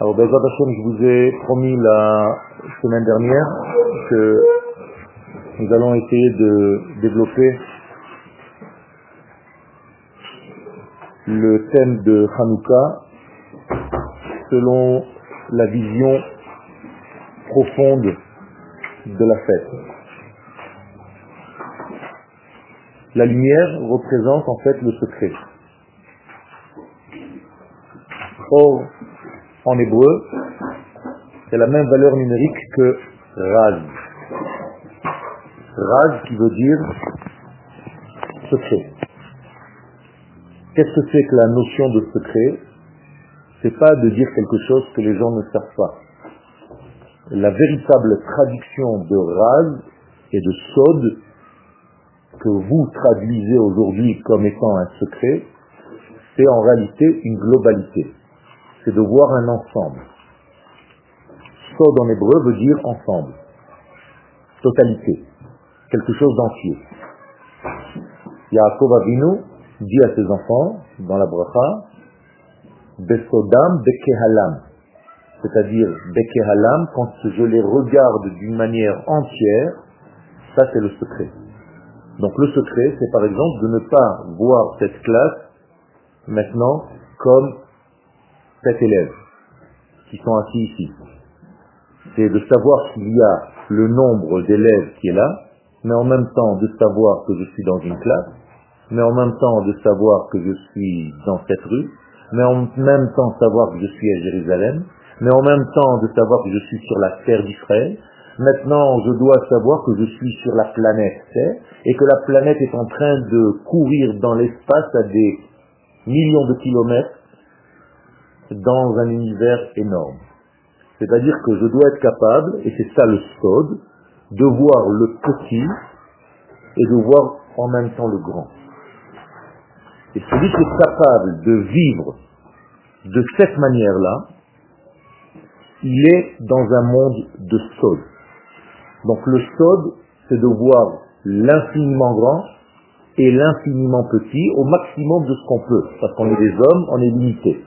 Alors, Bezat Hashem, je vous ai promis la semaine dernière que nous allons essayer de développer le thème de Hanouka selon la vision profonde de la fête. La lumière représente en fait le secret. En hébreu, c'est la même valeur numérique que Raz. Raz qui veut dire secret. Qu'est-ce que c'est que la notion de secret? C'est pas de dire quelque chose que les gens ne savent pas. La véritable traduction de Raz et de Sod, que vous traduisez aujourd'hui comme étant un secret, c'est en réalité une globalité c'est de voir un ensemble. Sod en hébreu veut dire ensemble, totalité, quelque chose d'entier. Yaakov Avinu dit à ses enfants dans la bracha, Besodam bekehalam, c'est-à-dire bekehalam, quand je les regarde d'une manière entière, ça c'est le secret. Donc le secret, c'est par exemple de ne pas voir cette classe maintenant comme sept élèves qui sont assis ici. C'est de savoir qu'il y a le nombre d'élèves qui est là, mais en même temps de savoir que je suis dans une classe, mais en même temps de savoir que je suis dans cette rue, mais en même temps savoir que je suis à Jérusalem, mais en même temps de savoir que je suis sur la terre d'Israël. Maintenant, je dois savoir que je suis sur la planète Terre et que la planète est en train de courir dans l'espace à des millions de kilomètres dans un univers énorme. C'est-à-dire que je dois être capable, et c'est ça le stode, de voir le petit et de voir en même temps le grand. Et celui qui est capable de vivre de cette manière-là, il est dans un monde de stode. Donc le stode, c'est de voir l'infiniment grand et l'infiniment petit au maximum de ce qu'on peut. Parce qu'on est des hommes, on est limité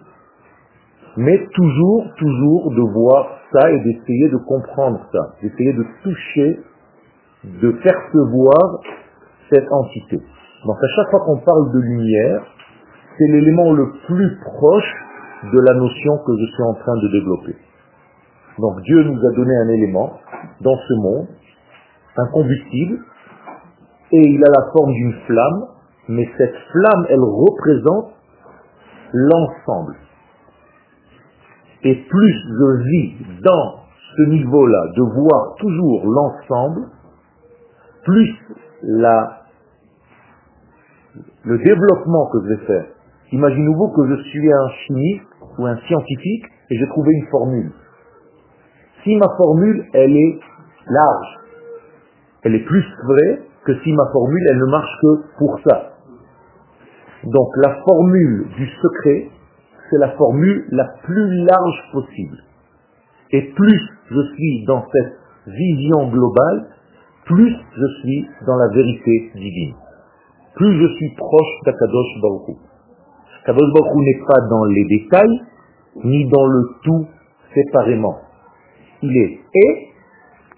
mais toujours, toujours de voir ça et d'essayer de comprendre ça, d'essayer de toucher, de percevoir cette entité. Donc à chaque fois qu'on parle de lumière, c'est l'élément le plus proche de la notion que je suis en train de développer. Donc Dieu nous a donné un élément dans ce monde, un combustible, et il a la forme d'une flamme, mais cette flamme, elle représente l'ensemble. Et plus je vis dans ce niveau-là, de voir toujours l'ensemble, plus le développement que je vais faire. Imaginez-vous que je suis un chimiste ou un scientifique et j'ai trouvé une formule. Si ma formule, elle est large, elle est plus vraie que si ma formule, elle ne marche que pour ça. Donc la formule du secret, c'est la formule la plus large possible. Et plus je suis dans cette vision globale, plus je suis dans la vérité divine. Plus je suis proche d'Akadosh Baruch Kadosh Baruch n'est pas dans les détails, ni dans le tout séparément. Il est et,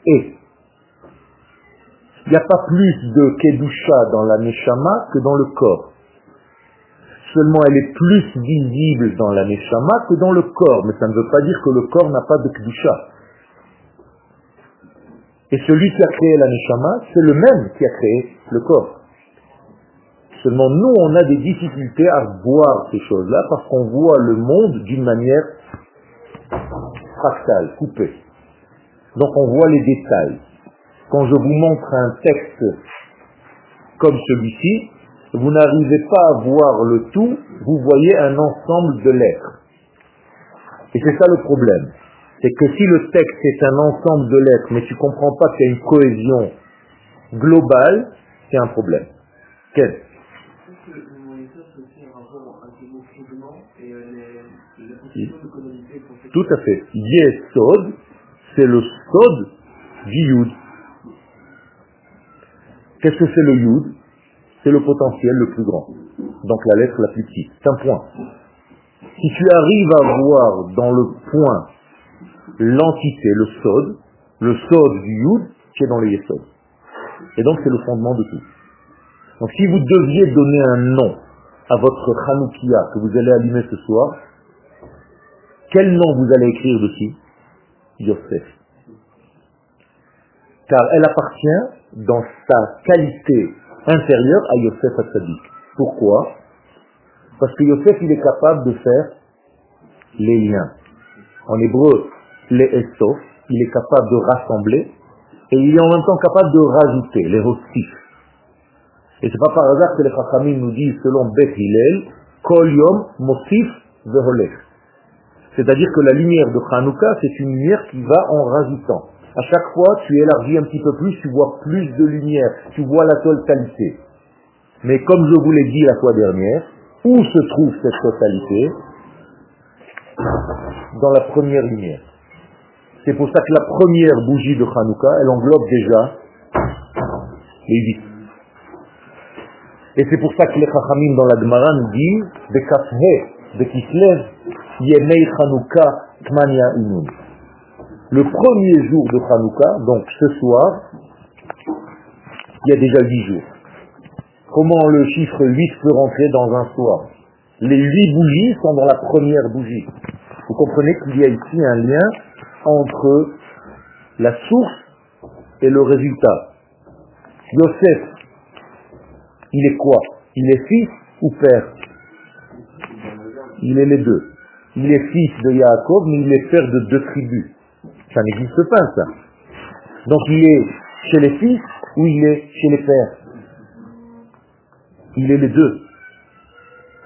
et. Il n'y a pas plus de Kedusha dans la Neshama que dans le corps seulement elle est plus visible dans la Neshama que dans le corps, mais ça ne veut pas dire que le corps n'a pas de Kedusha. Et celui qui a créé la Neshama, c'est le même qui a créé le corps. Seulement nous, on a des difficultés à voir ces choses-là parce qu'on voit le monde d'une manière fractale, coupée. Donc on voit les détails. Quand je vous montre un texte comme celui-ci, vous n'arrivez pas à voir le tout, vous voyez un ensemble de lettres. Et c'est ça le problème. C'est que si le texte est un ensemble de lettres, mais tu ne comprends pas qu'il y a une cohésion globale, c'est un problème. Quel Tout à fait. Yesod, c'est le sod du Yud. Qu'est-ce que c'est le Yud? C'est le potentiel le plus grand. Donc la lettre la plus petite. C'est un point. Si tu arrives à voir dans le point l'entité, le sod, le sod du yud, tu es dans le yesod. Et donc c'est le fondement de tout. Donc si vous deviez donner un nom à votre Hanoukia que vous allez allumer ce soir, quel nom vous allez écrire dessus? Yosef. Car elle appartient dans sa qualité inférieure à Yosef Hatzadik. Pourquoi? Parce que Yosef, il est capable de faire les liens. En hébreu, les estof, il est capable de rassembler, et il est en même temps capable de rajouter, les hostifs. Et c'est pas par hasard que les Chachamim nous disent, selon Beth Hillel, Kol Yom Mosif. C'est-à-dire que la lumière de Hanouka, c'est une lumière qui va en rajoutant. À chaque fois, tu élargis un petit peu plus, tu vois plus de lumière, tu vois la totalité. Mais comme je vous l'ai dit la fois dernière, où se trouve cette totalité? Dans la première lumière. C'est pour ça que la première bougie de Hanouka, elle englobe déjà les huit. Et c'est pour ça que les Chachamim dans la Gemara nous disent de Kafhe, de Kislev, Yemei Hanouka, Kmania Inun. Le premier jour de Hanouka, donc ce soir, il y a déjà huit jours. Comment le chiffre 8 peut rentrer dans un soir? Les huit bougies sont dans la première bougie. Vous comprenez qu'il y a ici un lien entre la source et le résultat. Yosef, il est quoi? Il est fils ou père? Il est les deux. Il est fils de Yaakov, mais il est père de deux tribus. Ça n'existe pas, ça. Donc il est chez les fils ou il est chez les pères? Il est les deux.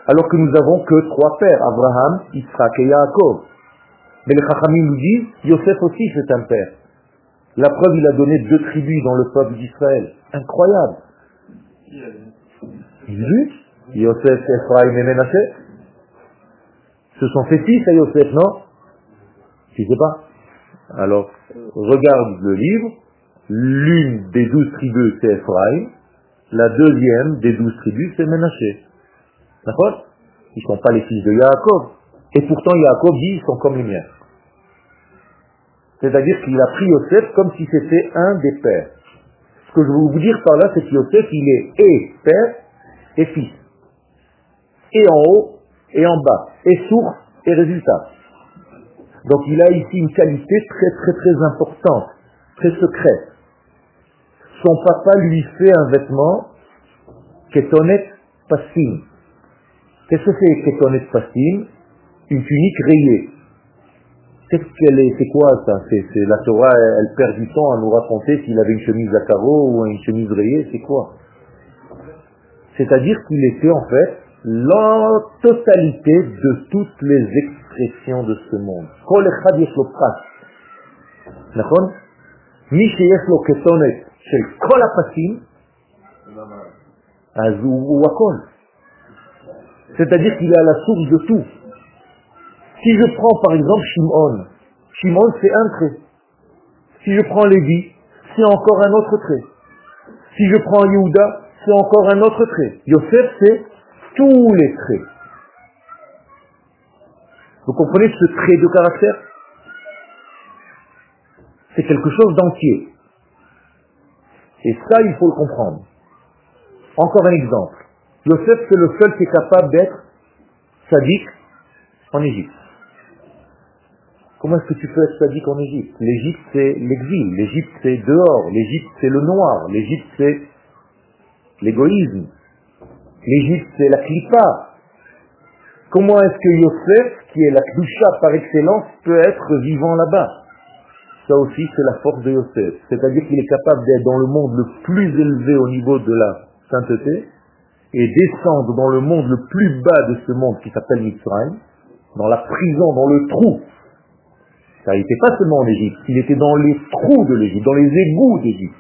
Alors que nous avons que trois pères, Abraham, Israël et Yaakov. Mais les Chachamim nous disent, Yosef aussi c'est un père. La preuve, il a donné deux tribus dans le peuple d'Israël. Incroyable. 18, Yosef, Ephraim et Menaché. Ce sont ses fils à Yosef, non? Tu sais pas Alors, regarde le livre. L'une des douze tribus, c'est Ephraim. La deuxième des douze tribus, c'est Menaché. D'accord? Ils ne sont pas les fils de Yaakov. Et pourtant, Yaakov dit, ils sont comme les. C'est-à-dire qu'il a pris Yosef comme si c'était un des pères. Ce que je veux vous dire par là, c'est que Yosef, il est et père et fils. Et en haut et en bas. Et source et résultat. Donc il a ici une qualité très très très importante, très secrète. Son papa lui fait un vêtement ketonet passim. Qu'est-ce que c'est ketonet passim Une tunique rayée. Qu'est-ce qu'elle est C'est quoi ça? C'est, La Torah, elle perd du temps à nous raconter s'il avait une chemise à carreaux ou une chemise rayée, c'est quoi? C'est-à-dire qu'il était en fait la totalité de toutes les expressions de ce monde. כל אחד יש לו פס, נכון? מי שיש לו כתונת של כל הפסים, אז הוא, הוא הכל. C'est-à-dire qu'il est à la source de tout. Si je prends par exemple Shimon, Shimon c'est un trait. Si je prends Lévi, c'est encore un autre trait. Si je prends Yehuda, c'est encore un autre trait. Yosef c'est tous les traits. Vous comprenez ce trait de caractère? C'est quelque chose d'entier. Et ça, il faut le comprendre. Encore un exemple. Yosef, c'est le seul qui est capable d'être sadique en Égypte. Comment est-ce que tu peux être sadique en Égypte? L'Égypte, c'est l'exil. L'Égypte, c'est dehors. L'Égypte, c'est le noir. L'Égypte, c'est l'égoïsme. L'Égypte, c'est la clipa. Comment est-ce que Yosef, qui est la klusha par excellence, peut être vivant là-bas Ça aussi, c'est la force de Yosef. C'est-à-dire qu'il est capable d'être dans le monde le plus élevé au niveau de la sainteté et descendre dans le monde le plus bas de ce monde qui s'appelle Mitzrayim, dans la prison, dans le trou. Il n'était pas seulement en Égypte, il était dans les trous de l'Égypte, dans les égouts d'Égypte.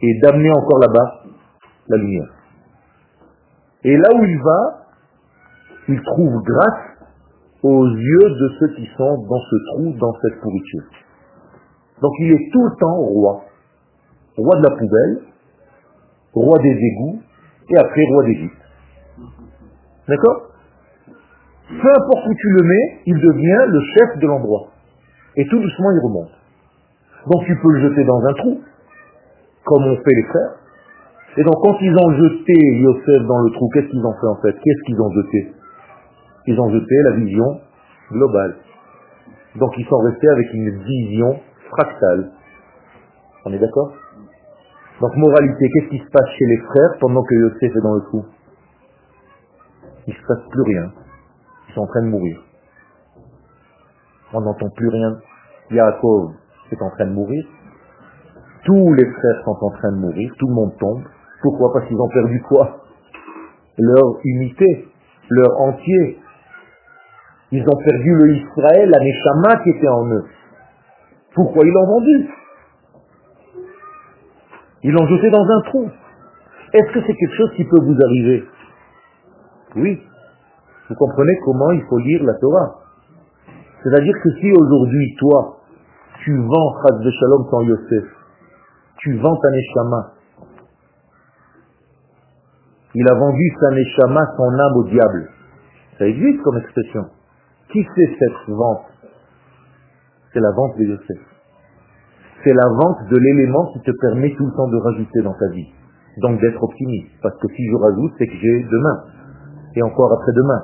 Et d'amener encore là-bas la lumière. Et là où il va, il trouve grâce aux yeux de ceux qui sont dans ce trou, dans cette pourriture. Donc il est tout le temps roi. Roi de la poubelle, roi des égouts, et après roi d'Égypte. D'accord? Peu importe où tu le mets, il devient le chef de l'endroit. Et tout doucement, il remonte. Donc tu peux le jeter dans un trou, comme on fait les frères. Et donc quand ils ont jeté Yosef dans le trou, qu'est-ce qu'ils ont fait en fait? Qu'est-ce qu'ils ont jeté? Ils ont jeté la vision globale. Donc ils sont restés avec une vision fractale. On est d'accord? Donc moralité, qu'est-ce qui se passe chez les frères pendant que Yosef est dans le trou? Il ne se passe plus rien. Ils sont en train de mourir. On n'entend plus rien. Yaakov est en train de mourir. Tous les frères sont en train de mourir. Tout le monde tombe. Pourquoi? Parce qu'ils ont perdu quoi? Leur unité, leur entier. Ils ont perdu le Israël, la Neshama qui était en eux. Pourquoi ils l'ont vendu? Ils l'ont jeté dans un trou. Est-ce que c'est quelque chose qui peut vous arriver? Oui. Vous comprenez comment il faut lire la Torah. C'est-à-dire que si aujourd'hui, toi, tu vends Chaz de Shalom ton Yosef, tu vends ta Neshama, il a vendu sa Neshama, son âme au diable. Ça existe comme expression. Qui fait cette vente? C'est la vente de Yosef. C'est la vente de l'élément qui te permet tout le temps de rajouter dans ta vie. Donc d'être optimiste. Parce que si je rajoute, c'est que j'ai demain. Et encore après-demain.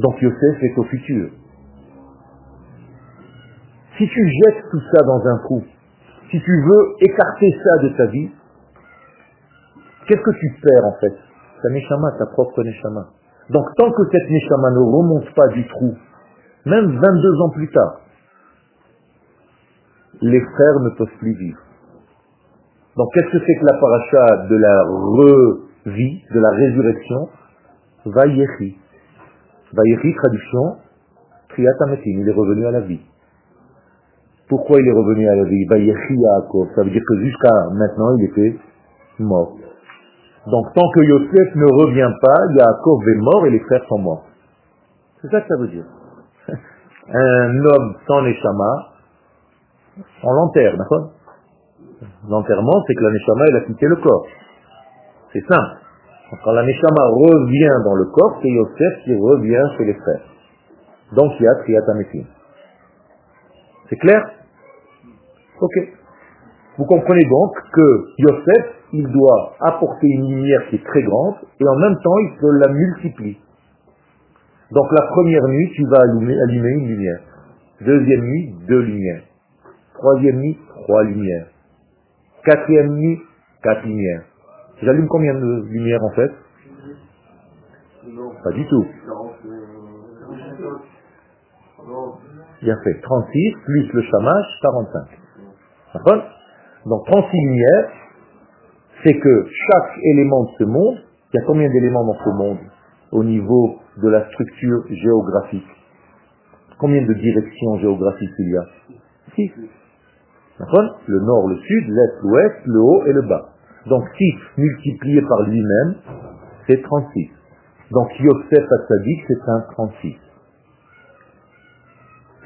Donc Yosef est au futur. Si tu jettes tout ça dans un trou, si tu veux écarter ça de ta vie, qu'est-ce que tu perds en fait? Ta neshama, ta propre neshama. Donc tant que cette neshama ne remonte pas du trou, même 22 ans plus tard, les frères ne peuvent plus vivre. Donc qu'est-ce que c'est que la paracha de la revie, de la résurrection? Vayechi. Vayechi, traduction, Triatametim, il est revenu à la vie. Pourquoi il est revenu à la vie? Vayechi Yaakov, ça veut dire que jusqu'à maintenant il était mort. Donc tant que Yosef ne revient pas, Yaakov est mort et les frères sont morts. C'est ça que ça veut dire. Un homme sans neshama, on l'enterre, d'accord? L'enterrement, c'est que la neshama, elle a quitté le corps. C'est simple. Quand la neshama revient dans le corps, c'est Yosef qui revient chez les frères. Donc il y a Triatametim. C'est clair? Ok. Vous comprenez donc que Yosef, il doit apporter une lumière qui est très grande et en même temps, il se la multiplie. Donc la première nuit, tu vas allumer, allumer une lumière. Deuxième nuit, deux lumières. Troisième nuit, trois lumières. Quatrième nuit, quatre lumières. J'allume combien de lumières en fait? Pas du tout. Bien fait. 36 plus le chamage, 45. D'accord? Donc 36 lumières, c'est que chaque élément de ce monde, il y a combien d'éléments dans ce monde au niveau de la structure géographique? Combien de directions géographiques il y a? Six. Le nord, le sud, l'est, l'ouest, le haut et le bas. Donc 6 multiplié par lui-même, c'est 36. Donc Yosef Assadik, c'est un 36.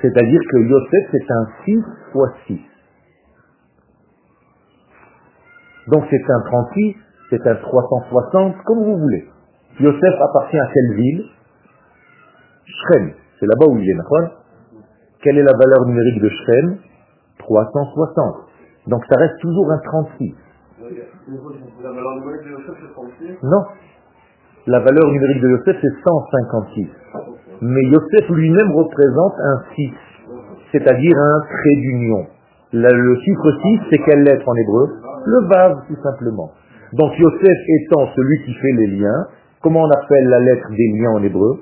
C'est-à-dire que Yosef, c'est un 6 fois 6. Donc c'est un 36, c'est un 360, comme vous voulez. Yosef appartient à quelle ville? Shrem. C'est là-bas où il est, Quelle est la valeur numérique de Shrem? 360. Donc ça reste toujours un 36. La valeur numérique de Yosef, c'est 36 Non. La valeur numérique de Yosef, c'est 156. Mais Yosef lui-même représente un 6, c'est-à-dire un trait d'union. Le chiffre 6, c'est quelle lettre en hébreu? Le Vav, tout simplement. Donc Yosef étant celui qui fait les liens, comment on appelle la lettre des liens en hébreu?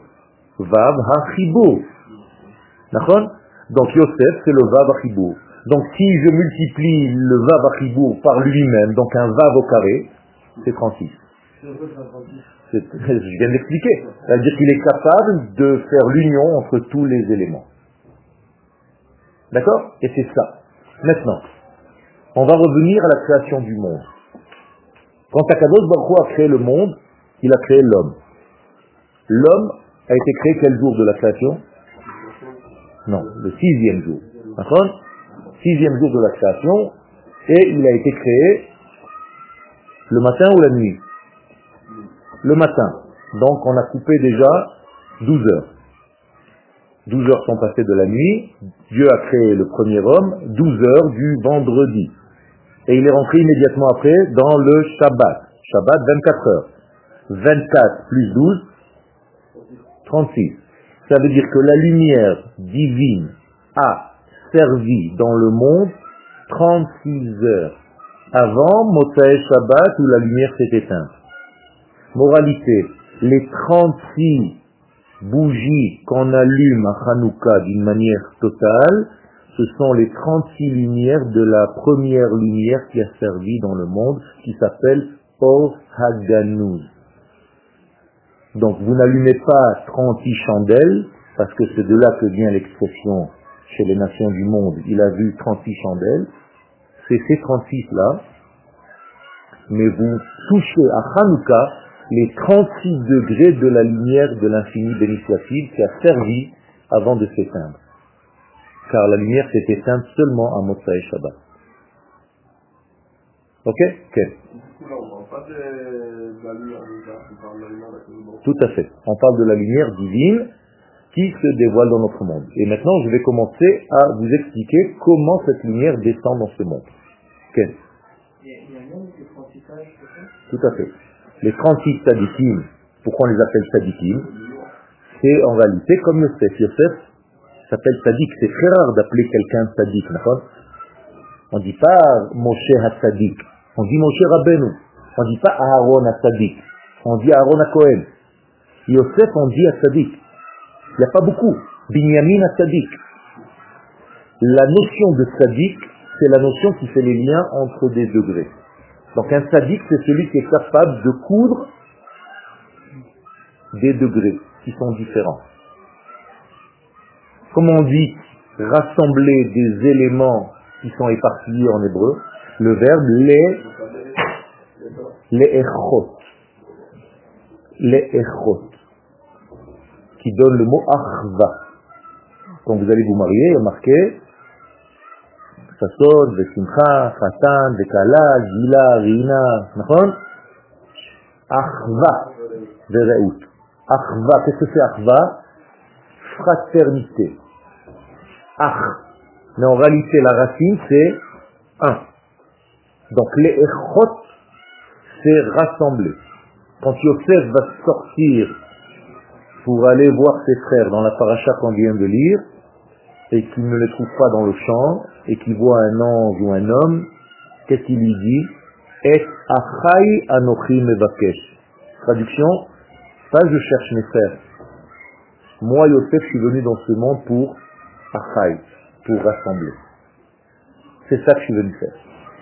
Vav Hachibo. D'accord? Donc Yosef, c'est le Vav Hachibo. Donc si je multiplie le Vav Hachibo par lui-même, donc un Vav au carré, c'est 36. C'est- Je viens d'expliquer. C'est-à-dire qu'il est capable de faire l'union entre tous les éléments. D'accord? Et c'est ça. Maintenant, on va revenir à la création du monde. Quand Akadosh Baruch a créé le monde, il a créé l'homme. L'homme a été créé quel jour de la création? Non, le sixième jour. D'accord? Sixième jour de la création, et il a été créé le matin ou la nuit? Le matin. Donc on a coupé déjà 12 heures. 12 heures sont passées de la nuit, Dieu a créé le premier homme, 12 heures du vendredi. Et il est rentré immédiatement après dans le Shabbat. Shabbat, 24 heures. 24 plus 12, 36. Ça veut dire que la lumière divine a servi dans le monde 36 heures avant Motsai Shabbat où la lumière s'est éteinte. Moralité, les 36 bougies qu'on allume à Hanouka d'une manière totale, ce sont les 36 lumières de la première lumière qui a servi dans le monde, qui s'appelle Or Haganuz. Donc vous n'allumez pas 36 chandelles, parce que c'est de là que vient l'expression chez les nations du monde, il a vu 36 chandelles, c'est ces 36 là, mais vous touchez à Hanouka les 36 degrés de la lumière de l'infini béni qui a servi avant de s'éteindre. Car la lumière s'est éteinte seulement à Motsai Shabbat. Ok? De Tout à fait. On parle de la lumière divine qui se dévoile dans notre monde. Et maintenant, je vais commencer à vous expliquer comment cette lumière descend dans ce monde. Ok? Il y a, il y a même des 36 âges, Tout à fait. Les 36 sadikim, pourquoi on les appelle sadikim C'est en réalité comme Yosef. Yosef s'appelle sadik. C'est très rare d'appeler quelqu'un sadik. On ne dit pas Moshe ha-sadik. On dit Moshe Rabbeinu. On ne dit pas Aaron ha-sadik. On dit Aaron ha-Kohen. Yosef, on dit ha-sadik. Il n'y a pas beaucoup. Binyamin ha-sadik. La notion de sadik, c'est la notion qui fait les liens entre des degrés. Donc un sadique, c'est celui qui est capable de coudre des degrés qui sont différents. Comment on dit rassembler des éléments qui sont éparpillés en hébreu Le verbe les les echot. Les echot. Qui donne le mot achva. Quand vous allez vous marier, il y a marqué Sasson, Vesimcha, Vekala, Gila, Rina, Nachon Achva, Vereout. Achva, qu'est-ce que c'est Achva? Fraternité. Mais en réalité, la racine, c'est un. Donc les echot, c'est rassembler. Quand Yosef va sortir pour aller voir ses frères dans la paracha qu'on vient de lire, et qu'il ne les trouve pas dans le champ, et qu'il voit un ange ou un homme, qu'est-ce qu'il lui dit? Et achai anochi mevakesh. Traduction, pas je cherche mes frères. Moi, Yosef, je suis venu dans ce monde pour pour rassembler. C'est ça que je suis venu faire.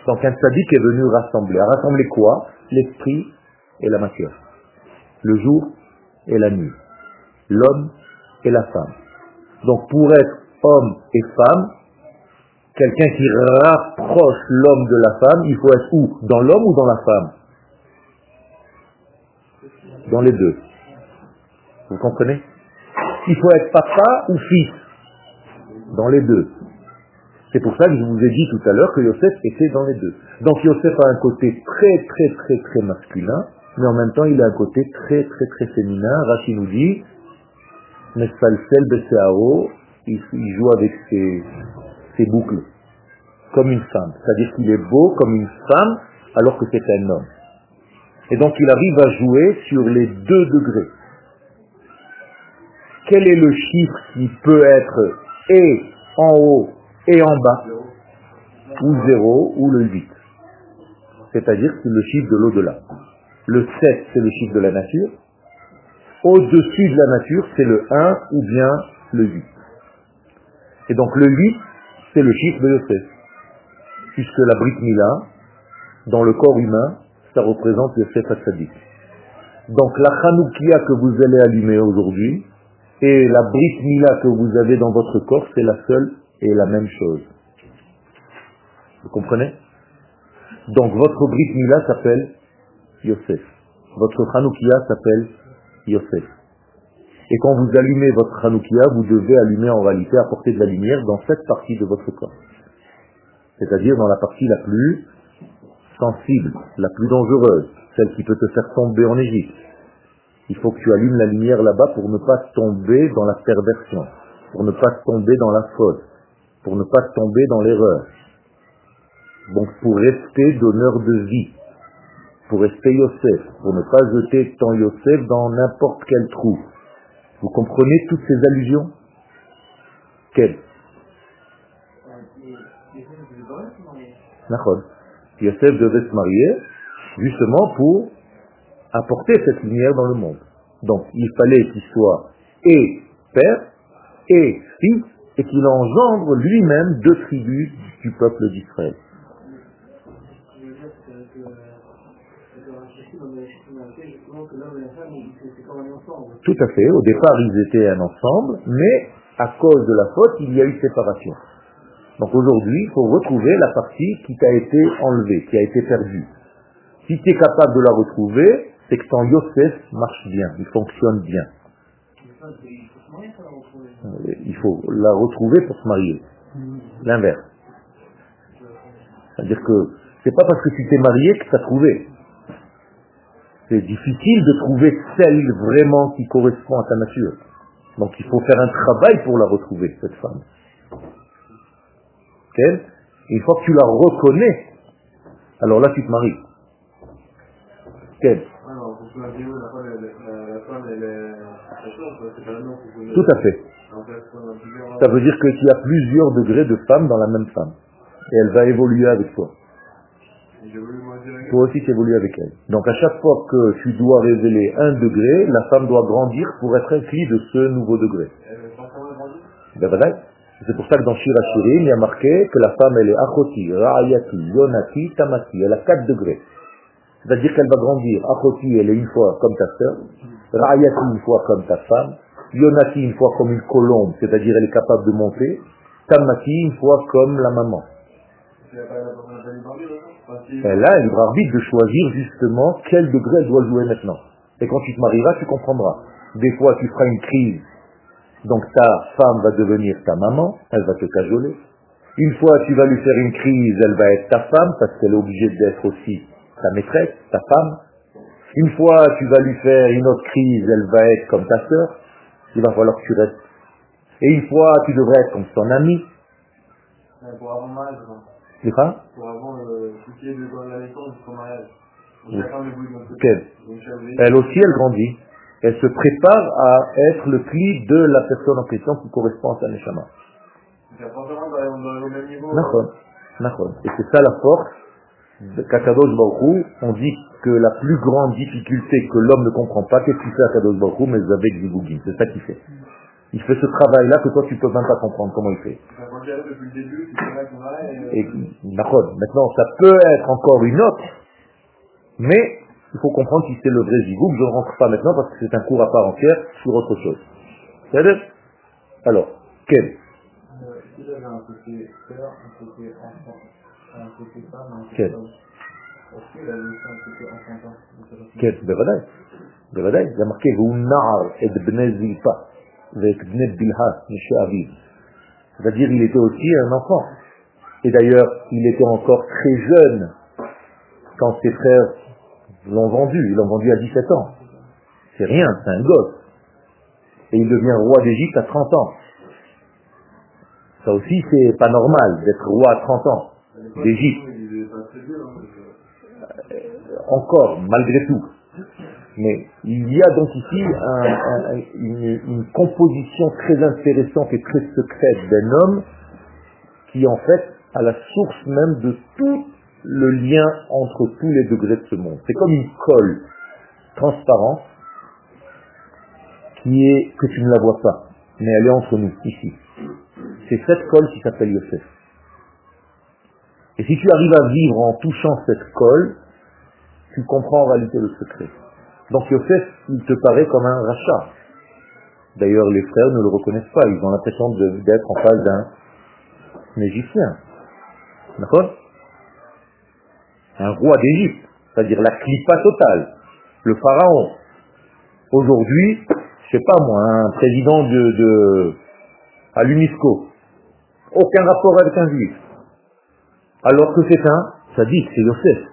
Donc un sadique est venu rassembler. À rassembler quoi? L'esprit et la matière. Le jour et la nuit. L'homme et la femme. Donc pour être homme et femme, quelqu'un qui rapproche l'homme de la femme, il faut être où? Dans l'homme ou dans la femme? Dans les deux. Vous comprenez? Il faut être papa ou fils Dans les deux. C'est pour ça que je vous ai dit tout à l'heure que Yosef était dans les deux. Donc Yosef a un côté très très très très masculin, mais en même temps il a un côté très très très féminin. Rachid nous dit, Mesfalsel Beseao, il, il joue avec ses, ses boucles, comme une femme. C'est-à-dire qu'il est beau comme une femme, alors que c'est un homme. Et donc il arrive à jouer sur les deux degrés. Quel est le chiffre qui peut être et en haut et en bas Ou 0 ou le 8. C'est-à-dire c'est le chiffre de l'au-delà. Le 7, c'est le chiffre de la nature. Au-dessus de la nature, c'est le 1 ou bien le 8. Et donc le 8, c'est le chiffre de Yosef. Puisque la Brit Mila, dans le corps humain, ça représente Yosef Hatzadik. Donc la Hanoukia que vous allez allumer aujourd'hui et la Brit Mila que vous avez dans votre corps, c'est la seule et la même chose. Vous comprenez? Donc votre Brit Mila s'appelle Yosef. Votre Hanoukia s'appelle Yosef. Et quand vous allumez votre Hanoukia, vous devez allumer en réalité, apporter de la lumière dans cette partie de votre corps. C'est-à-dire dans la partie la plus sensible, la plus dangereuse, celle qui peut te faire tomber en Égypte. Il faut que tu allumes la lumière là-bas pour ne pas tomber dans la perversion. pour ne pas tomber dans la faute, pour ne pas tomber dans l'erreur. Donc pour rester donneur de vie, pour rester Yosef, pour ne pas jeter ton Yosef dans n'importe quel trou. Vous comprenez toutes ces allusions? Quelles? Yosef devait se marier justement pour apporter cette lumière dans le monde. Donc il fallait qu'il soit et père et fils et qu'il engendre lui-même deux tribus du peuple d'Israël. Tout à fait. Au départ, ils étaient un ensemble, mais à cause de la faute, il y a eu séparation. Donc aujourd'hui, il faut retrouver la partie qui t'a été enlevée, qui a été perdue. Si tu es capable de la retrouver, c'est que ton Yosef marche bien, il fonctionne bien. Il faut la retrouver pour se marier. L'inverse. C'est-à-dire que c'est pas parce que tu t'es marié que tu as trouvé. C'est difficile de trouver celle vraiment qui correspond à ta nature. Donc il faut faire un travail pour la retrouver, cette femme. Une fois que tu la reconnais, alors là tu te maries. Quelle Tout à fait. Ça veut dire qu'il y a plusieurs degrés de femmes dans la même femme. Et elle va évoluer avec toi. Toi aussi tu évolues avec elle. Donc à chaque fois que tu dois révéler un degré, la femme doit grandir pour être inclue de ce nouveau degré. Ben c'est pour ça que dans Shira il y a marqué que la femme elle est Achoti, Ra'ayati, Yonati, Tamati. Elle a 4 degrés. C'est-à-dire qu'elle va grandir. Achoti, elle est une fois comme ta sœur. Ra'ayati, une fois comme ta femme. Yonati, une fois comme une colombe, c'est-à-dire elle est capable de monter. Tamati, une fois comme la maman. Elle a un libre arbitre de choisir justement quel degré elle doit jouer maintenant. Et quand tu te marieras, tu comprendras. Des fois, tu feras une crise. Donc ta femme va devenir ta maman, elle va te cajoler. Une fois, tu vas lui faire une crise, elle va être ta femme, parce qu'elle est obligée d'être aussi ta maîtresse, ta femme. Une fois, tu vas lui faire une autre crise, elle va être comme ta sœur. Il va falloir que tu restes. Et une fois, tu devrais être comme son ami. C'est quoi Pour avant le souci de la naissance de son mariage. Elle aussi, elle grandit. Elle se prépare à être le cli de la personne en question qui correspond à sa neshama. Et c'est ça la force Kakadosh Baruch On dit que la plus grande difficulté que l'homme ne comprend pas, qu'est-ce qu'il fait à Kadosh Baruch mais avec Zibugin. C'est ça qu'il fait. Il fait ce travail-là que toi tu peux même pas comprendre comment il fait. Et, maintenant ça peut être encore une autre, mais il faut comprendre si c'est le vrai zigoum. Je ne rentre pas maintenant parce que c'est un cours à part entière sur autre chose. Alors, quel? Quel Quel Il y a marqué c'est-à-dire il était aussi un enfant. Et d'ailleurs, il était encore très jeune quand ses frères l'ont vendu. Ils l'ont vendu à 17 ans. C'est rien, c'est un gosse. Et il devient roi d'Égypte à 30 ans. Ça aussi, c'est pas normal d'être roi à 30 ans d'Égypte. Encore, malgré tout. Mais il y a donc ici une, composition très intéressante et très secrète d'un homme qui en fait a la source même de tout le lien entre tous les degrés de ce monde. C'est comme une colle transparente qui est que tu ne la vois pas, mais elle est entre nous, ici. C'est cette colle qui s'appelle Yosef. Et si tu arrives à vivre en touchant cette colle, tu comprends en réalité le secret. Donc Yosef, il te paraît comme un rachat. D'ailleurs, les frères ne le reconnaissent pas. Ils ont l'impression d'être en face d'un Égyptien. D'accord? Un roi d'Égypte, c'est-à-dire la clipa totale, le pharaon. Aujourd'hui, je sais pas moi, un président de, de à l'UNESCO. Aucun rapport avec un juif. Alors que c'est un, ça dit que c'est Yosef.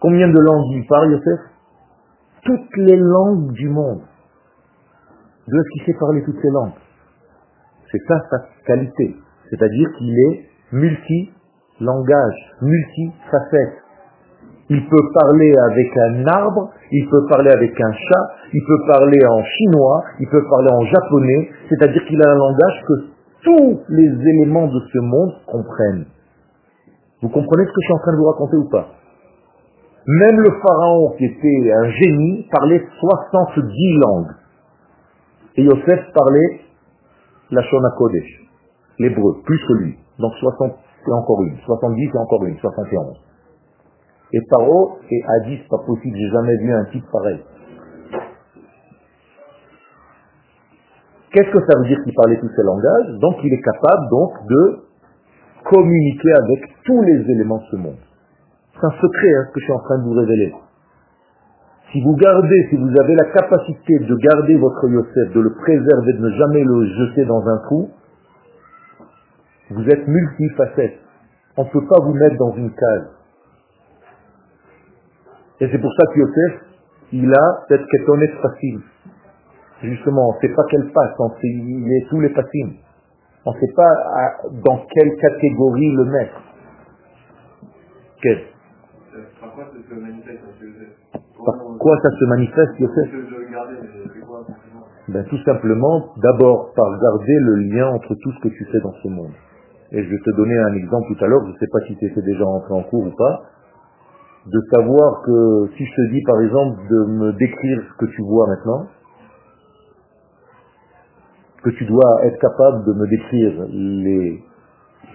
Combien de langues il parle, Yosef? Toutes les langues du monde. De ce qui sait parler toutes ces langues. C'est ça sa qualité. C'est-à-dire qu'il est multi-langage, multi-facette. Il peut parler avec un arbre, il peut parler avec un chat, il peut parler en chinois, il peut parler en japonais, c'est-à-dire qu'il a un langage que tous les éléments de ce monde comprennent. Vous comprenez ce que je suis en train de vous raconter ou pas? Même le pharaon, qui était un génie, parlait 70 langues. Et Yosef parlait la Shona Kodesh, l'hébreu, plus que lui. Donc 60 et encore une, 70 et encore une, 71. Et Paro et c'est pas possible, j'ai jamais vu un type pareil. Qu'est-ce que ça veut dire qu'il parlait tous ces langages? Donc il est capable donc de communiquer avec tous les éléments de ce monde. C'est un secret hein, que je suis en train de vous révéler. Si vous gardez, si vous avez la capacité de garder votre Yosef, de le préserver, de ne jamais le jeter dans un trou, vous êtes multifacette. On ne peut pas vous mettre dans une case. Et c'est pour ça que Yosef, il a cette kétonette facile. Justement, on ne sait pas quelle passe, il est tous les fascines. On ne sait pas dans quelle catégorie le mettre. Quelle? Par quoi ça se manifeste, Par quoi ça se manifeste, Yosef ben, Tout simplement, d'abord par garder le lien entre tout ce que tu fais dans ce monde. Et je vais te donner un exemple tout à l'heure, je ne sais pas si tu étais déjà entré en cours ou pas, de savoir que si je te dis par exemple de me décrire ce que tu vois maintenant, que tu dois être capable de me décrire les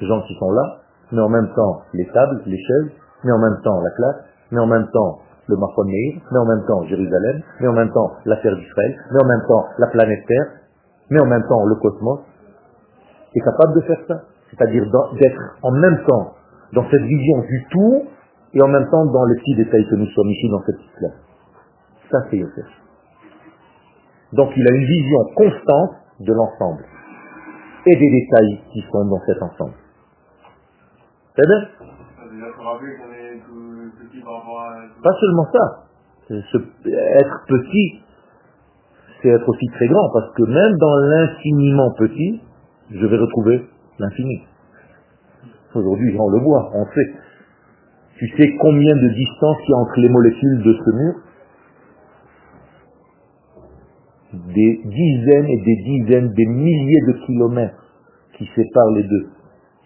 gens qui sont là, mais en même temps les tables, les chaises, mais en même temps la classe, mais en même temps le Marfon mais en même temps Jérusalem, mais en même temps l'affaire d'Israël, mais en même temps la planète Terre, mais en même temps le cosmos. Tu capable de faire ça C'est-à-dire d'être en même temps dans cette vision du tout et en même temps dans les petits détails que nous sommes ici dans cette classe. Ça c'est Yosef. Donc il a une vision constante de l'ensemble et des détails qui sont dans cet ensemble. C'est bien? Pas seulement ça. être petit, c'est être aussi très grand, parce que même dans l'infiniment petit, je vais retrouver l'infini. Aujourd'hui, on le voit, on sait. Tu sais combien de distance il y a entre les molécules de ce mur? Des dizaines et des dizaines, des milliers de kilomètres qui séparent les deux.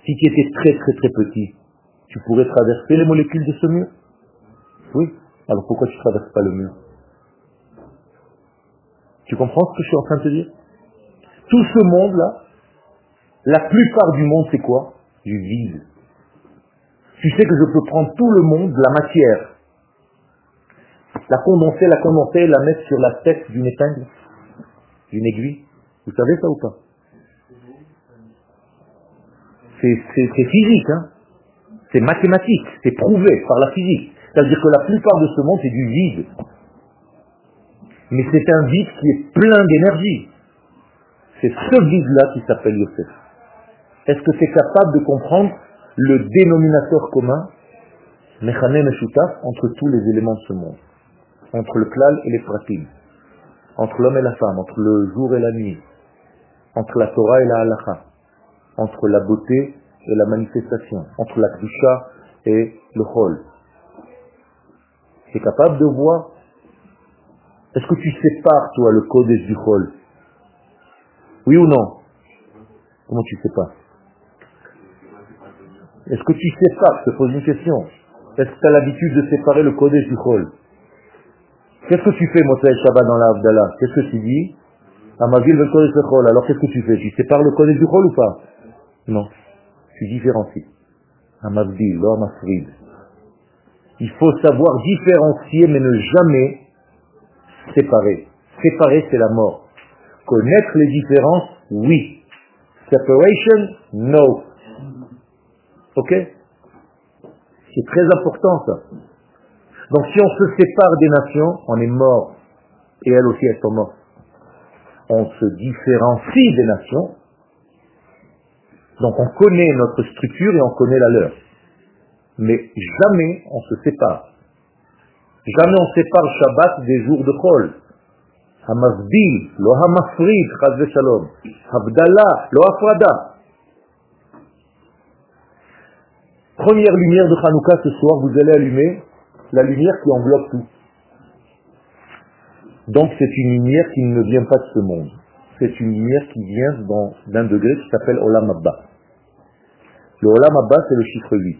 Si tu étais très très très petit, tu pourrais traverser les molécules de ce mur Oui. Alors pourquoi tu ne traverses pas le mur? Tu comprends ce que je suis en train de te dire? Tout ce monde-là, la plupart du monde, c'est quoi? Du vide. Tu sais que je peux prendre tout le monde, la matière, la condenser, la condenser, la mettre sur la tête d'une épingle, d'une aiguille. Vous savez ça ou pas? C'est physique, hein c'est mathématique, c'est prouvé par la physique. C'est-à-dire que la plupart de ce monde, c'est du vide. Mais c'est un vide qui est plein d'énergie. C'est ce vide-là qui s'appelle Yosef. Est-ce que es capable de comprendre le dénominateur commun, Mechane Meshutaf, entre tous les éléments de ce monde, entre le klal et les pratim, entre l'homme et la femme, entre le jour et la nuit, entre la Torah et la halacha, entre la beauté et la manifestation, entre la krisha et le hol. Tu es capable de voir? Est-ce que tu sépares, toi, le code du hol Oui ou non? Comment tu sépares? Est-ce que tu sépares? Je te pose une question. Est-ce que tu as l'habitude de séparer le Kodesh du Chol? Qu'est-ce que tu fais, Motsai Shabbat, dans la Abdallah Qu'est-ce que tu dis? À ma ville, le Chol. Alors qu'est-ce que tu fais? Tu sépares le Kodesh du Chol ou pas? Non. Tu différencies. À ma ville, à ma Il faut savoir différencier, mais ne jamais séparer. Séparer, c'est la mort. Connaître les différences, oui. Separation, no. Ok? C'est très important ça. Donc si on se sépare des nations, on est mort. Et elles aussi, elles sont mortes. On se différencie des nations. Donc on connaît notre structure et on connaît la leur. Mais jamais on se sépare. Jamais on sépare Shabbat des jours de Chol. Hamazbil, lo hamafrid, chazve shalom. Abdallah, loafada. Première lumière de Hanouka ce soir, vous allez allumer la lumière qui enveloppe tout. Donc c'est une lumière qui ne vient pas de ce monde. C'est une lumière qui vient d'un degré qui s'appelle Olam Abba. Le Olam Abba, c'est le chiffre 8.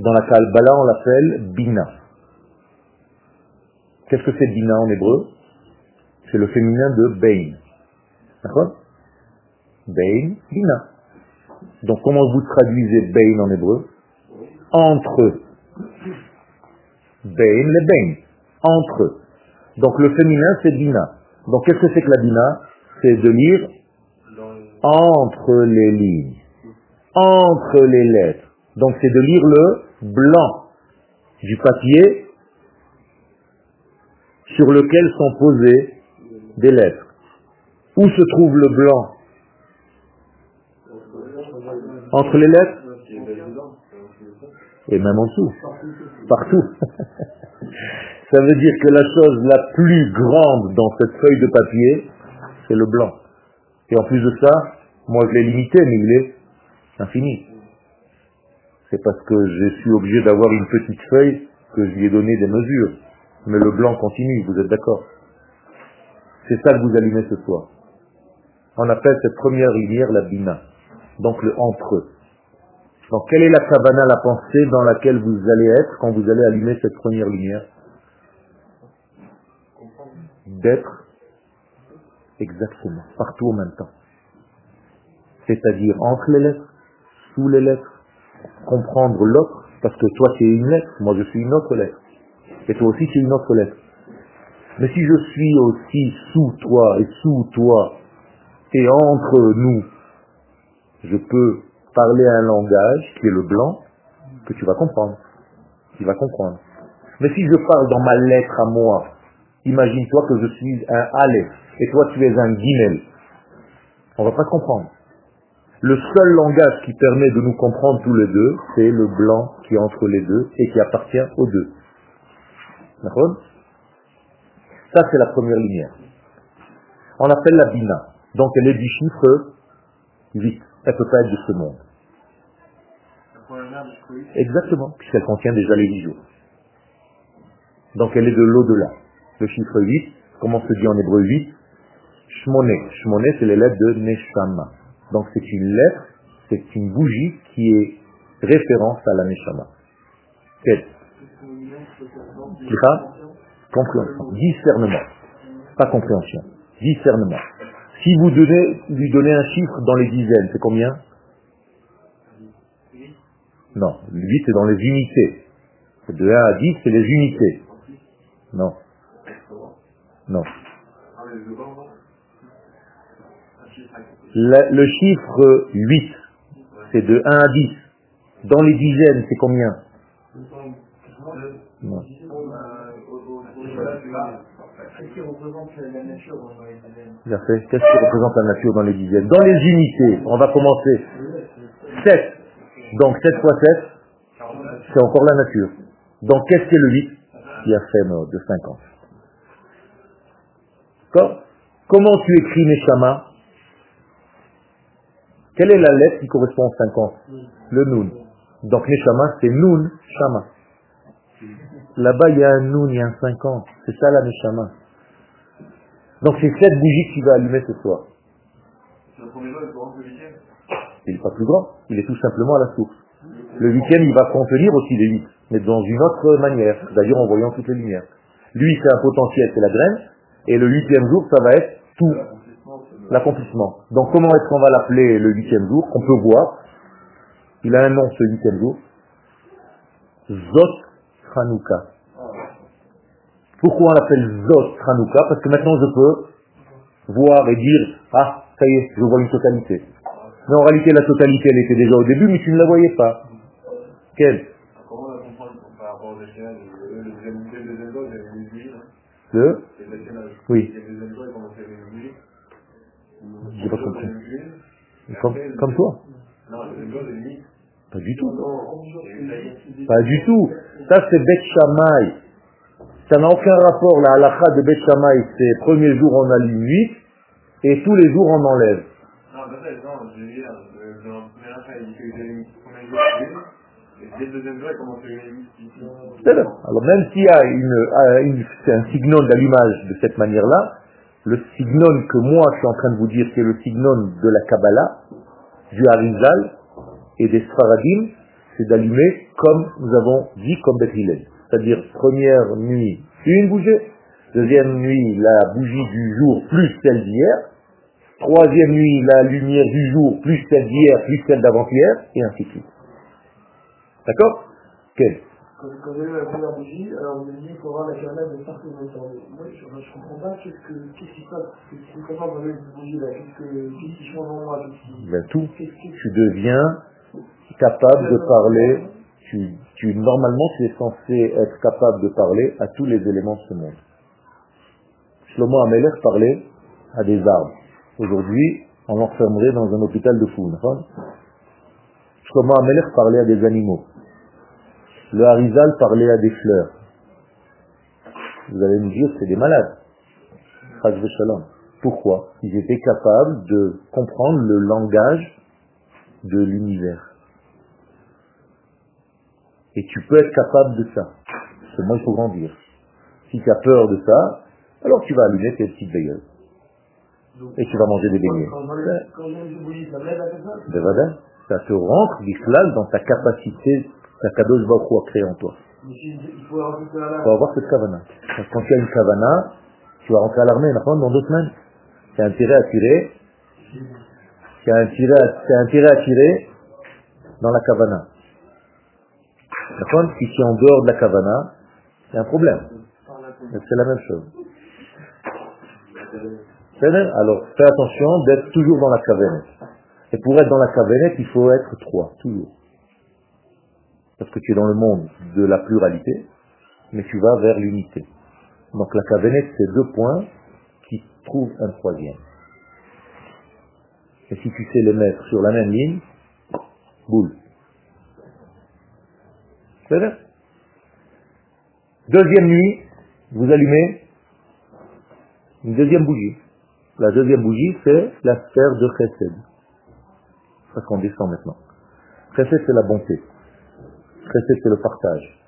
Dans la Kalbala, on l'appelle Bina. Qu'est-ce que c'est Bina en hébreu? C'est le féminin de Bein. D'accord? Bein, Bina. Donc comment vous traduisez Bein en hébreu? Entre. Bein, le Bein. Entre. Donc le féminin, c'est Bina. Donc qu'est-ce que c'est que la Bina C'est de lire entre les lignes, entre les lettres. Donc c'est de lire le blanc du papier sur lequel sont posées des lettres. Où se trouve le blanc? Entre les lettres? Et même en dessous. Partout. Ça veut dire que la chose la plus grande dans cette feuille de papier, c'est le blanc. Et en plus de ça, moi je l'ai limité, mais il est infini. C'est parce que je suis obligé d'avoir une petite feuille que je lui ai donné des mesures. Mais le blanc continue, vous êtes d'accord? C'est ça que vous allumez ce soir. On appelle cette première lumière la bina. Donc le entre. Donc quelle est la cabana, la pensée dans laquelle vous allez être quand vous allez allumer cette première lumière? D'être exactement, partout en même temps. C'est-à-dire entre les lettres, sous les lettres, comprendre l'autre, parce que toi tu es une lettre, moi je suis une autre lettre, et toi aussi tu es une autre lettre. Mais si je suis aussi sous toi et sous toi, et entre nous, je peux parler un langage qui est le blanc, que tu vas comprendre. Tu vas comprendre. Mais si je parle dans ma lettre à moi, imagine-toi que je suis un Aleph, et toi tu es un Guinel. On va pas comprendre. Le seul langage qui permet de nous comprendre tous les deux, c'est le blanc qui est entre les deux et qui appartient aux deux. D'accord? Ça, c'est la première lumière. On appelle la bina. Donc, elle est du chiffre 8. Elle peut pas être de ce monde. Exactement, puisqu'elle contient déjà les 10 jours. Donc, elle est de l'au-delà. Le chiffre 8, comment se dit en hébreu 8 Shmoné. Shmoné, c'est les lettres de Neshama. Donc c'est une lettre, c'est une bougie qui est référence à la Neshama. Quelle? Compréhension. Discernement. Pas compréhension. Discernement. Si vous donnez, lui donnez un chiffre dans les dizaines, c'est combien Non, 8 c'est dans les unités. De 1 à 10, c'est les unités. Non. Non. Le, le chiffre 8, c'est de 1 à 10. Dans les dizaines, c'est combien. Qu'est-ce qui représente la nature dans les dizaines Dans les unités, on va commencer. 7. Donc 7 fois 7, c'est encore la nature. Donc qu'est-ce que le 8 qui a fait de 50 Comment tu écris Neshama Quelle est la lettre qui correspond à 50 Le Nun. Donc Neshama, c'est Nun, Shama. Là-bas, il y a un Nun, il y a un 50. C'est ça la Neshama. Donc c'est cette bougie que tu vas allumer ce soir. Le premier jour est plus grand que le huitième? Il n'est pas plus grand, il est tout simplement à la source. Le huitième, il va contenir aussi les huit, mais dans une autre manière, c'est-à-dire en voyant toutes les lumières. Lui, c'est un potentiel, c'est la graine, et le huitième jour, ça va être tout, l'accomplissement. Donc comment est-ce qu'on va l'appeler le huitième jour, qu'on peut voir Il a un nom ce huitième jour. Zot Hanouka. Pourquoi on l'appelle Zot Hanouka Parce que maintenant je peux voir et dire, ah, ça y est, je vois une totalité. Mais en réalité, la totalité, elle était déjà au début, mais tu ne la voyais pas. Quelle? Comment on la comprend par rapport aux échéances Le? L'échéance. Oui. J'ai pas compris. Comme, comme toi. Pas du tout. Pas du tout. Ça, c'est Bet Shammai. Ça n'a aucun rapport, la halakha de Bet Shammai, c'est premier jour on allume 8 et tous les jours on enlève. Non, peut-être, non, je veux dire, le premier achat, il dit que premier jour, et dès le deuxième jour, il commence à allumer 8 ici. C'est vrai. Alors même s'il y a une, euh, une- c'est un signal d'allumage de cette manière-là, le signal que moi je suis en train de vous dire, c'est le signal de la Kabbalah, du Harizal et des Sfaradim, c'est d'allumer comme nous avons dit comme Beth Hillel. C'est-à-dire première nuit, une bougie, deuxième nuit, la bougie du jour plus celle d'hier, troisième nuit, la lumière du jour plus celle d'hier plus celle d'avant-hier, et ainsi de suite. D'accord? Quel? Quand, j'ai eu la première bougie, alors on m'a dit qu'il faut avoir la cannelle de partout temps. Mais Moi, je, je comprends pas qu'est-ce que, qu'est-ce qui se passe? Parce que Si je comprends pas cette bougie là, qu'est-ce que, qu'est-ce qui change en moi, qu'est-ce qui, Ben, tout. qu'est-ce qui, tu deviens capable de parler, tu, tu, normalement tu es censé être capable de parler à tous les éléments de ce monde. Shlomo Amelech parlait à des arbres. Aujourd'hui, on l'enfermerait dans un hôpital de fous. Shlomo Amelech parlait à des animaux. Le Harizal parlait à des fleurs. Vous allez me dire, c'est des malades. Pourquoi? Ils étaient capables de comprendre le langage de l'univers. Et tu peux être capable de ça. Seulement, il faut grandir. Si tu as peur de ça, alors tu vas allumer tes petites veilleuses. Et tu vas manger des beignets. ça te rentre dans ta capacité, ta kadosh Hu, à créer en toi. Il faut avoir cette kavana. Parce que Quand tu as une kavana, tu vas rentrer à l'armée, dans deux semaines. Tu as intérêt à tirer, tu as intérêt à, tu as intérêt à tirer dans la kavana. D'accord es en dehors de la kavana, a un problème. C'est la même chose. C'est Alors, fais attention d'être toujours dans la cavernette. Et pour être dans la cavernette, il faut être trois, toujours. Parce que tu es dans le monde de la pluralité, mais tu vas vers l'unité. Donc la cavernette, c'est deux points qui trouvent un troisième. Et si tu sais les mettre sur la même ligne, boule. Deuxième nuit, vous allumez une deuxième bougie. La deuxième bougie, c'est la sphère de Chesed. Parce qu'on descend maintenant. Chesed, c'est la bonté. Chesed, c'est le partage.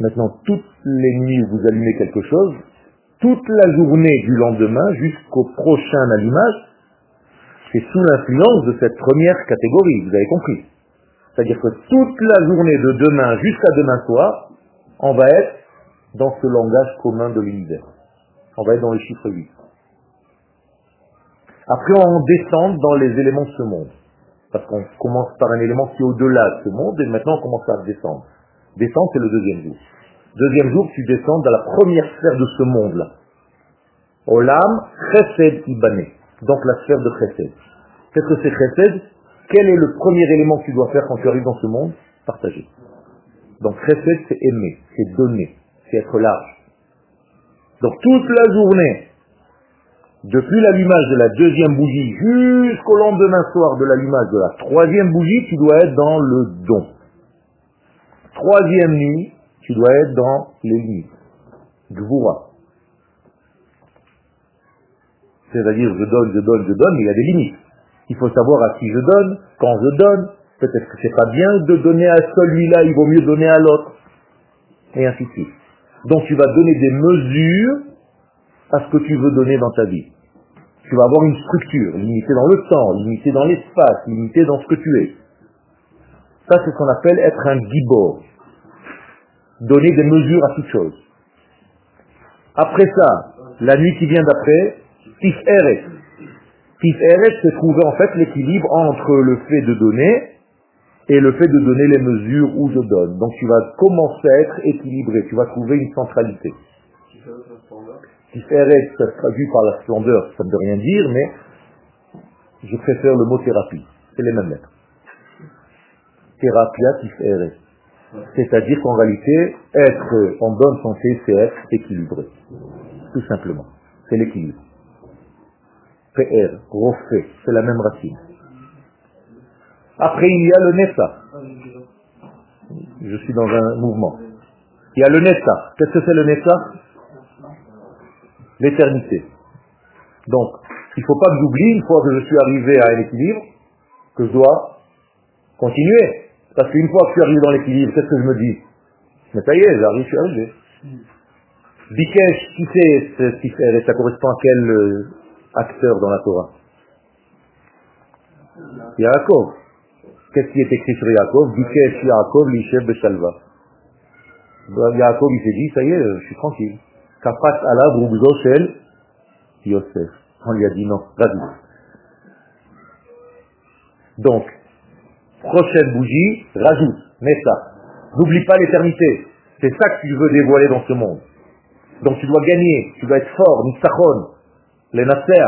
Maintenant, toutes les nuits, vous allumez quelque chose. Toute la journée du lendemain, jusqu'au prochain allumage, c'est sous l'influence de cette première catégorie. Vous avez compris C'est-à-dire que toute la journée de demain jusqu'à demain soir, on va être dans ce langage commun de l'univers. On va être dans le chiffre 8. Après, on descend dans les éléments de ce monde. Parce qu'on commence par un élément qui est au-delà de ce monde, et maintenant on commence à descendre. Descendre, c'est le deuxième jour. Deuxième jour, tu descends dans la première sphère de ce monde-là. Olam Chesed Ibané. Donc la sphère de Chesed. Qu'est-ce que c'est Chesed? Quel est le premier élément que tu dois faire quand tu arrives dans ce monde? Partager. Donc Chesed, c'est aimer, c'est donner, c'est être large. Donc toute la journée, depuis l'allumage de la deuxième bougie jusqu'au lendemain soir de l'allumage de la troisième bougie, tu dois être dans le don. Troisième nuit, tu dois être dans les limites. Gvura. C'est-à-dire, je donne, je donne, je donne, il y a des limites. Il faut savoir à qui je donne, quand je donne. Peut-être que c'est pas bien de donner à celui-là, il vaut mieux donner à l'autre. Et ainsi de suite. Donc tu vas donner des mesures à ce que tu veux donner dans ta vie. Tu vas avoir une structure, limitée dans le temps, limitée dans l'espace, limitée dans ce que tu es. Ça, c'est ce qu'on appelle être un gibor. Donner des mesures à toute chose. Après ça, la nuit qui vient d'après, Tif Eret. Tif Eret, c'est trouver en fait l'équilibre entre le fait de donner et le fait de donner les mesures où je donne. Donc tu vas commencer à être équilibré, tu vas trouver une centralité. Tiferet, ça se traduit par la splendeur, ça ne veut rien dire, mais je préfère le mot thérapie. C'est les mêmes lettres. Thérapia Tiferet. C'est-à-dire qu'en réalité, être en bonne santé, c'est être équilibré. Tout simplement. C'est l'équilibre. PR, refait, c'est la même racine. Après, il y a le Nessa. Je suis dans un mouvement. Il y a le Nessa. Qu'est-ce que c'est le Nessa? L'éternité. Donc, il ne faut pas que j'oublie, une fois que je suis arrivé à un équilibre, que je dois continuer. Parce qu'une fois que je suis arrivé dans l'équilibre, qu'est-ce que je me dis? Mais ça y est, j'arrive, je suis arrivé. Bikesh, qui c'est? Ce Ça correspond à quel euh, acteur dans la Torah Yaakov. Qu'est-ce qui est écrit sur Yaakov? Bikesh Yaakov l'Ishev Beshalva. Yaakov, il s'est dit, ça y est, je suis tranquille. Kafat ala Brugzo Yosef. On lui a dit non, vas-y. Donc, prochaine bougie, rajoute, mets ça. N'oublie pas l'éternité. C'est ça que tu veux dévoiler dans ce monde. Donc tu dois gagner, tu dois être fort, Nitsachon, les Nasser.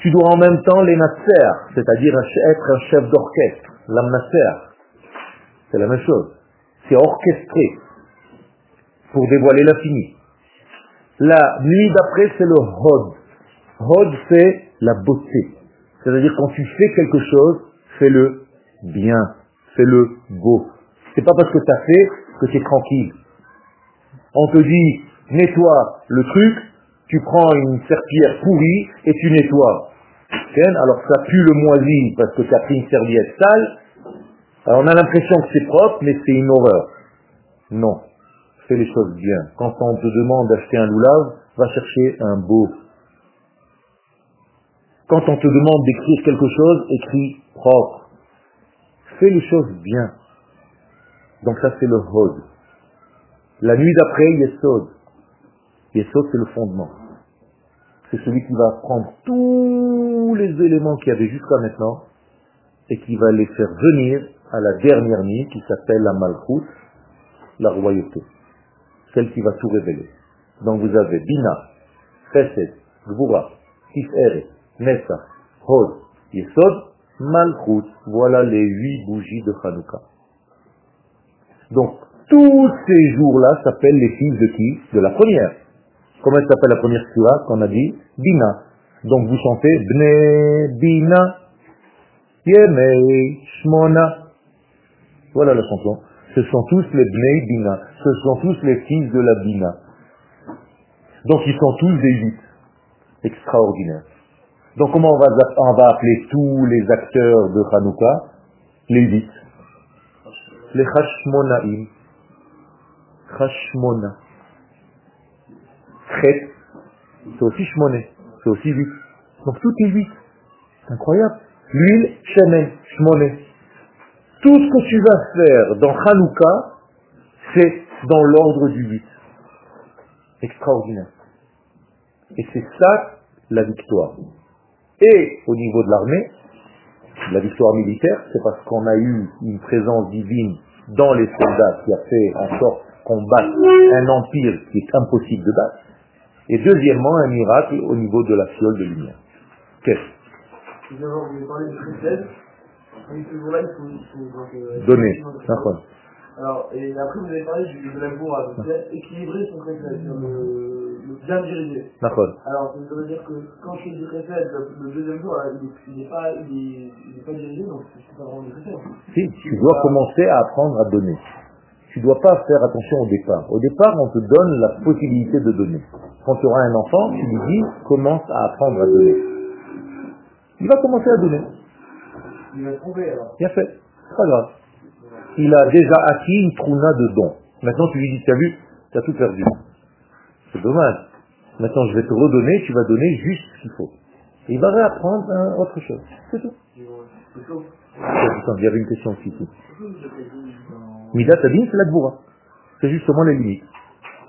Tu dois en même temps les Nasser, c'est-à-dire être un chef d'orchestre, l'âme C'est la même chose. C'est orchestré pour dévoiler l'infini. La nuit d'après, c'est le Hod. Hod, c'est la beauté. C'est-à-dire quand tu fais quelque chose, fais-le bien, fais-le beau. C'est pas parce que tu as fait que tu es tranquille. On te dit, nettoie le truc, tu prends une serpillère pourrie et tu nettoies. Alors ça pue le moisi parce que tu as pris une serviette sale. Alors on a l'impression que c'est propre, mais c'est une horreur. Non, fais les choses bien. Quand on te demande d'acheter un loulave, va chercher un beau. Quand on te demande d'écrire quelque chose, écris propre. Fais les choses bien. Donc ça c'est le hod. La nuit d'après, Yesod. Yesod c'est le fondement. C'est celui qui va prendre tous les éléments qu'il y avait jusqu'à maintenant et qui va les faire venir à la dernière nuit qui s'appelle la Malchut, la royauté. Celle qui va tout révéler. Donc vous avez Bina, Chesed, Gvura, Tiferet, Mesa, Hod, Yesod, Malchut. Voilà les huit bougies de Hanouka. Donc, tous ces jours-là s'appellent les fils de qui? De la première. Comment s'appelle la première surah qu'on a dit Bina. Donc vous chantez Bne Bina Yemei Shmona. Voilà la chanson. Ce sont tous les Bnei Bina. Ce sont tous les fils de la Bina. Donc ils sont tous des huit. Extraordinaires. Donc comment on va, on appeler tous les acteurs de Hanouka? Les huit. Les Hashmonaim. Hashmona. C'est aussi Shmoné, c'est aussi huit. Donc tout est huit. C'est incroyable. L'huile, Shemen, Shmoné. Tout ce que tu vas faire dans Hanouka, c'est dans l'ordre du huit. Extraordinaire. Et c'est ça la victoire. Et au niveau de l'armée, la victoire militaire, c'est parce qu'on a eu une présence divine dans les soldats qui a fait en sorte qu'on batte un empire qui est impossible de battre. Et deuxièmement, un miracle au niveau de la fiole de lumière. Qu'est-ce Donner. Alors, et après vous avez parlé de la bourre, équilibrer son crécelle, le, le bien diriger. D'accord. Alors, ça veut dire que quand je fais du crécelle, le deuxième jour, il n'est pas, il est, pas dirigé, donc c'est pas vraiment du crécelle. Si, tu dois commencer à apprendre à donner tu ne dois pas faire attention au départ. Au départ, on te donne la possibilité de donner. Quand tu auras un enfant, tu lui dis, commence à apprendre à donner. Il va commencer à donner. Il va trouver alors. Bien fait. C'est pas grave. Il a déjà acquis une trouna de dons. Maintenant, tu lui dis, tu as vu, tu as tout perdu. C'est dommage. Maintenant, je vais te redonner, tu vas donner juste ce qu'il faut. Et il va réapprendre autre chose. C'est tout. Il y avait une question aussi. Midat Adin, c'est la Gvoura. C'est justement les limites.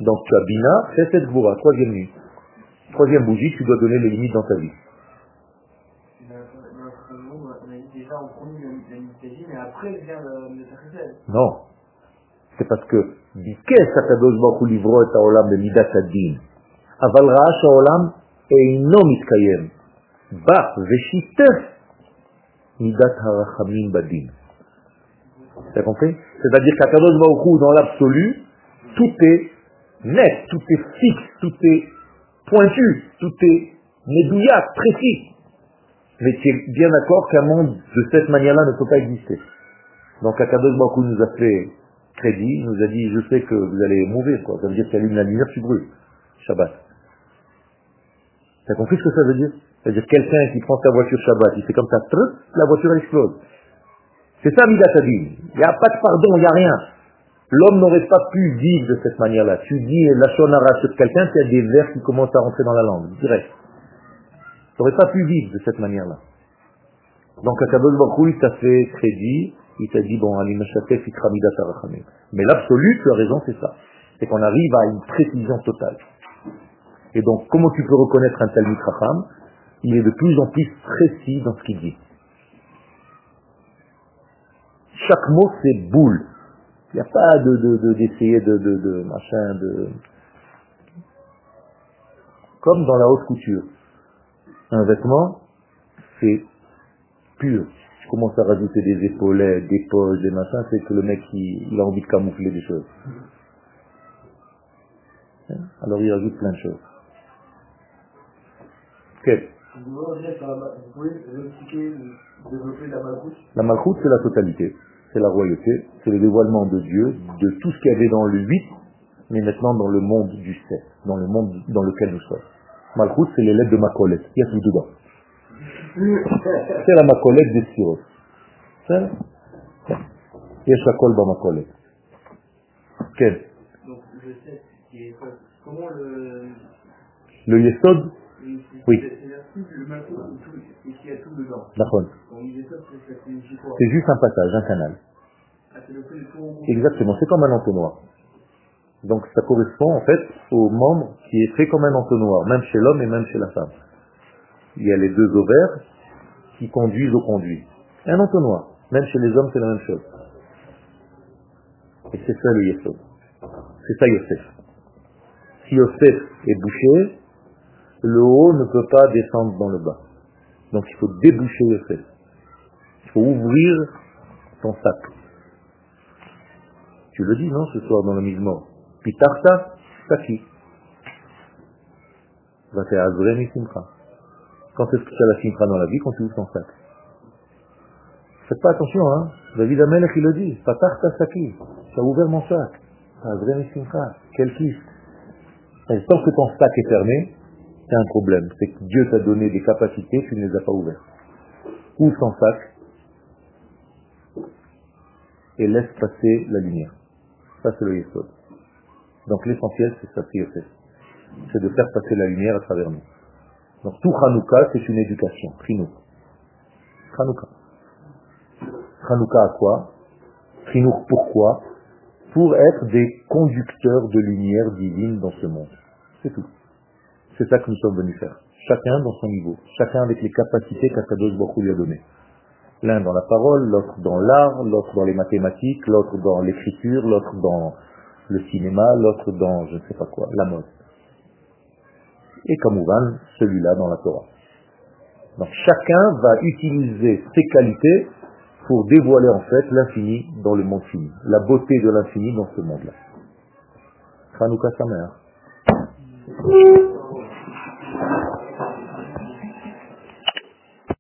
Donc tu as Bina, c'est cette Gvoura, troisième nuit. Troisième bougie, tu dois donner les limites dans ta vie. Non. C'est parce que ביקש הקדוש ברוך הוא לברוא את העולם במידת הדין, אבל ראה שהעולם אינו מתקיים, בא ושיתף מידת הרחמים בדין. tu as compris? C'est-à-dire qu'à Kadosh Baruch dans l'absolu, tout est net, tout est fixe, tout est pointu, tout est médouillac, précis. Mais tu es bien d'accord qu'un monde de cette manière-là ne peut pas exister. Donc Akadosh Baruch nous a fait crédit, il nous a dit, je sais que vous allez mourir. Ça veut dire qu'il allume la lumière, tu brûles. Shabbat. Tu as compris ce que ça veut dire? C'est-à-dire quelqu'un qui prend sa voiture Shabbat, il fait comme ça, la voiture explose. C'est ça Midatadin. Il n'y a pas de pardon, il n'y a rien. L'homme n'aurait pas pu vivre de cette manière-là. Tu dis la shonara sur quelqu'un, tu as des vers qui commencent à rentrer dans la langue, direct. Tu n'aurais pas pu vivre de cette manière-là. Donc Akadosh Baruch il t'a fait crédit, il t'a dit, bon, Ali Meshatef, Mais l'absolu, tu as raison, c'est ça. C'est qu'on arrive à une précision totale. Et donc, comment tu peux reconnaître un tel Mitracham Il est de plus en plus précis dans ce qu'il dit. Chaque mot, c'est boule. Il n'y a pas de, d'essayer de, de, de, machin, de... Comme dans la haute couture. Un vêtement, c'est pur. Je commence à rajouter des épaulettes, des poches, des machins, c'est que le mec, il, a envie de camoufler des choses. Hein? Alors il rajoute plein de choses. Quel Vous pouvez expliquer, développer la malchoute La malchoute, c'est la totalité c'est la royauté, c'est le dévoilement de Dieu, de tout ce qu'il y avait dans le 8, mais maintenant dans le monde du 7, dans le monde dans lequel nous sommes. Malchut, c'est les lettres de ma collègue, il y a tout dedans. C'est la macolette des. C'est Il y a Shakol dans ma collègue. Quel? Donc le 7, comment le... Le Yesod? Oui. Y a tout dedans. C'est juste un passage, un canal. Ah, Exactement, c'est comme un entonnoir. Donc ça correspond en fait au membre qui est fait comme un entonnoir, même chez l'homme et même chez la femme. Il y a les deux ovaires qui conduisent au conduit. Un entonnoir. Même chez les hommes, c'est la même chose. Et c'est ça le Yesod. C'est ça Yosef. Si Yosef est bouché, le haut ne peut pas descendre dans le bas. Donc il faut déboucher Yosef. Il faut ouvrir ton sac. Tu le dis, non, ce soir dans le misement. Pitarta, saki. Va te azre simcha. Quand est-ce que tu as la simcha dans la vie Quand tu ouvres ton sac? Faites pas attention, hein. David Amelech, il le dit. Patarta saki. Tu as ouvert mon sac. Azre simcha. Quel kiff. tant que ton sac est fermé, c'est un problème. C'est que Dieu t'a donné des capacités, tu ne les as pas ouvertes. Ouvre ton sac, et laisse passer la lumière. Ça, c'est le Yesod. Donc l'essentiel, c'est ça, c'est C'est de faire passer la lumière à travers nous. Donc tout Hanouka, c'est une éducation. Trinouk. Hanouka. Hanouka à quoi? Trinouk pourquoi? Pour être des conducteurs de lumière divine dans ce monde. C'est tout. C'est ça que nous sommes venus faire. Chacun dans son niveau. Chacun avec les capacités qu'Akadosh Baruch lui a données. L'un dans la parole, l'autre dans l'art, l'autre dans les mathématiques, l'autre dans l'écriture, l'autre dans le cinéma, l'autre dans je ne sais pas quoi, la mode. Et Kamouvan, celui-là dans la Torah. Donc chacun va utiliser ses qualités pour dévoiler en fait l'infini dans le monde fini, la beauté de l'infini dans ce monde-là. Chanukah sa mère.